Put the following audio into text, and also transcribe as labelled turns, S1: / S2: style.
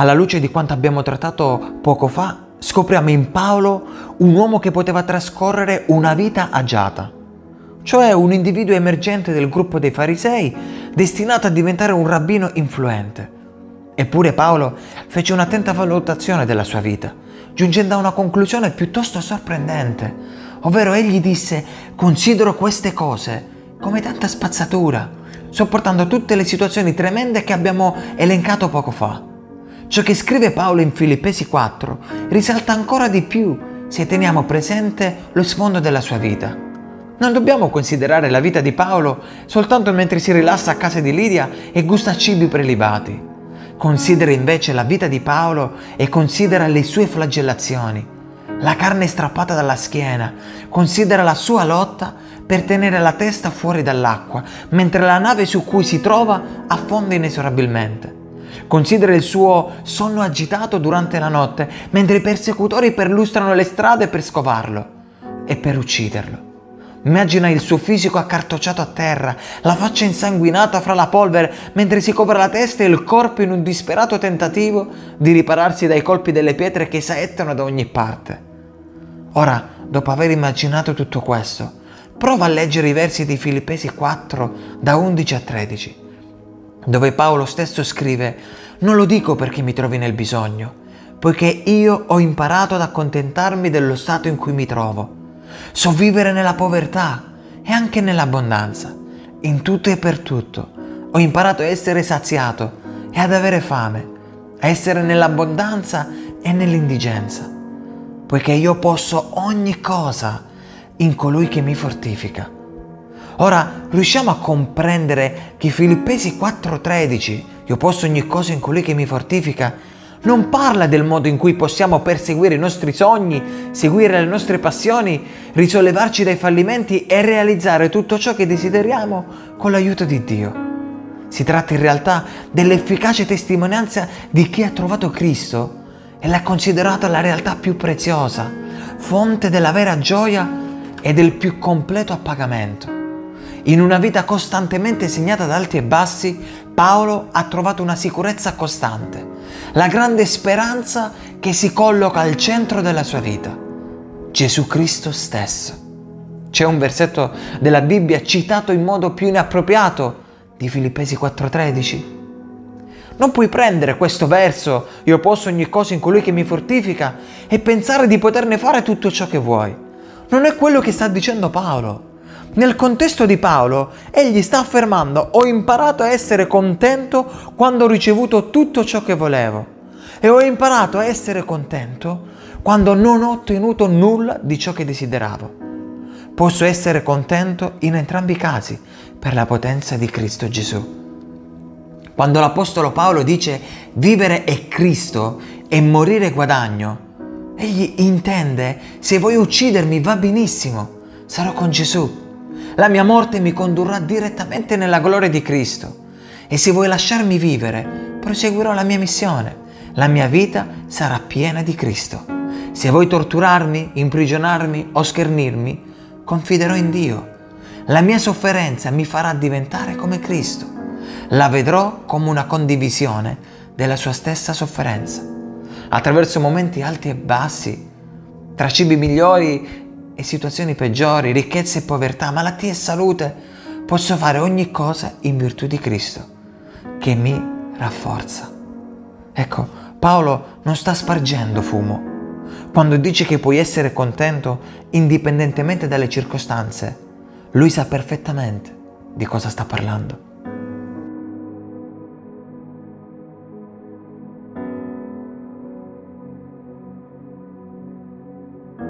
S1: Alla luce di quanto abbiamo trattato poco fa, scopriamo in Paolo un uomo che poteva trascorrere una vita agiata, cioè un individuo emergente del gruppo dei farisei destinato a diventare un rabbino influente. Eppure Paolo fece un'attenta valutazione della sua vita, giungendo a una conclusione piuttosto sorprendente, ovvero egli disse considero queste cose come tanta spazzatura, sopportando tutte le situazioni tremende che abbiamo elencato poco fa. Ciò che scrive Paolo in Filippesi 4 risalta ancora di più se teniamo presente lo sfondo della sua vita. Non dobbiamo considerare la vita di Paolo soltanto mentre si rilassa a casa di Lidia e gusta cibi prelibati. Considera invece la vita di Paolo e considera le sue flagellazioni, la carne strappata dalla schiena, considera la sua lotta per tenere la testa fuori dall'acqua, mentre la nave su cui si trova affonda inesorabilmente. Considera il suo sonno agitato durante la notte, mentre i persecutori perlustrano le strade per scovarlo e per ucciderlo. Immagina il suo fisico accartocciato a terra, la faccia insanguinata fra la polvere, mentre si copre la testa e il corpo in un disperato tentativo di ripararsi dai colpi delle pietre che saettano da ogni parte. Ora, dopo aver immaginato tutto questo, prova a leggere i versi di Filippesi 4 da 11 a 13 dove Paolo stesso scrive, non lo dico perché mi trovi nel bisogno, poiché io ho imparato ad accontentarmi dello stato in cui mi trovo. So vivere nella povertà e anche nell'abbondanza, in tutto e per tutto. Ho imparato a essere saziato e ad avere fame, a essere nell'abbondanza e nell'indigenza, poiché io posso ogni cosa in colui che mi fortifica. Ora riusciamo a comprendere che Filippesi 4:13, io posso ogni cosa in colui che mi fortifica, non parla del modo in cui possiamo perseguire i nostri sogni, seguire le nostre passioni, risollevarci dai fallimenti e realizzare tutto ciò che desideriamo con l'aiuto di Dio. Si tratta in realtà dell'efficace testimonianza di chi ha trovato Cristo e l'ha considerato la realtà più preziosa, fonte della vera gioia e del più completo appagamento. In una vita costantemente segnata da alti e bassi, Paolo ha trovato una sicurezza costante, la grande speranza che si colloca al centro della sua vita, Gesù Cristo stesso. C'è un versetto della Bibbia citato in modo più inappropriato di Filippesi 4:13. Non puoi prendere questo verso, io posso ogni cosa in colui che mi fortifica, e pensare di poterne fare tutto ciò che vuoi. Non è quello che sta dicendo Paolo. Nel contesto di Paolo, egli sta affermando ho imparato a essere contento quando ho ricevuto tutto ciò che volevo e ho imparato a essere contento quando non ho ottenuto nulla di ciò che desideravo. Posso essere contento in entrambi i casi per la potenza di Cristo Gesù. Quando l'Apostolo Paolo dice vivere è Cristo e morire guadagno, egli intende se vuoi uccidermi va benissimo, sarò con Gesù la mia morte mi condurrà direttamente nella gloria di Cristo. E se vuoi lasciarmi vivere, proseguirò la mia missione. La mia vita sarà piena di Cristo. Se vuoi torturarmi, imprigionarmi o schernirmi, confiderò in Dio. La mia sofferenza mi farà diventare come Cristo. La vedrò come una condivisione della sua stessa sofferenza. Attraverso momenti alti e bassi, tra cibi migliori e situazioni peggiori, ricchezza e povertà, malattie e salute, posso fare ogni cosa in virtù di Cristo, che mi rafforza. Ecco, Paolo non sta spargendo fumo. Quando dice che puoi essere contento indipendentemente dalle circostanze, lui sa perfettamente di cosa sta parlando.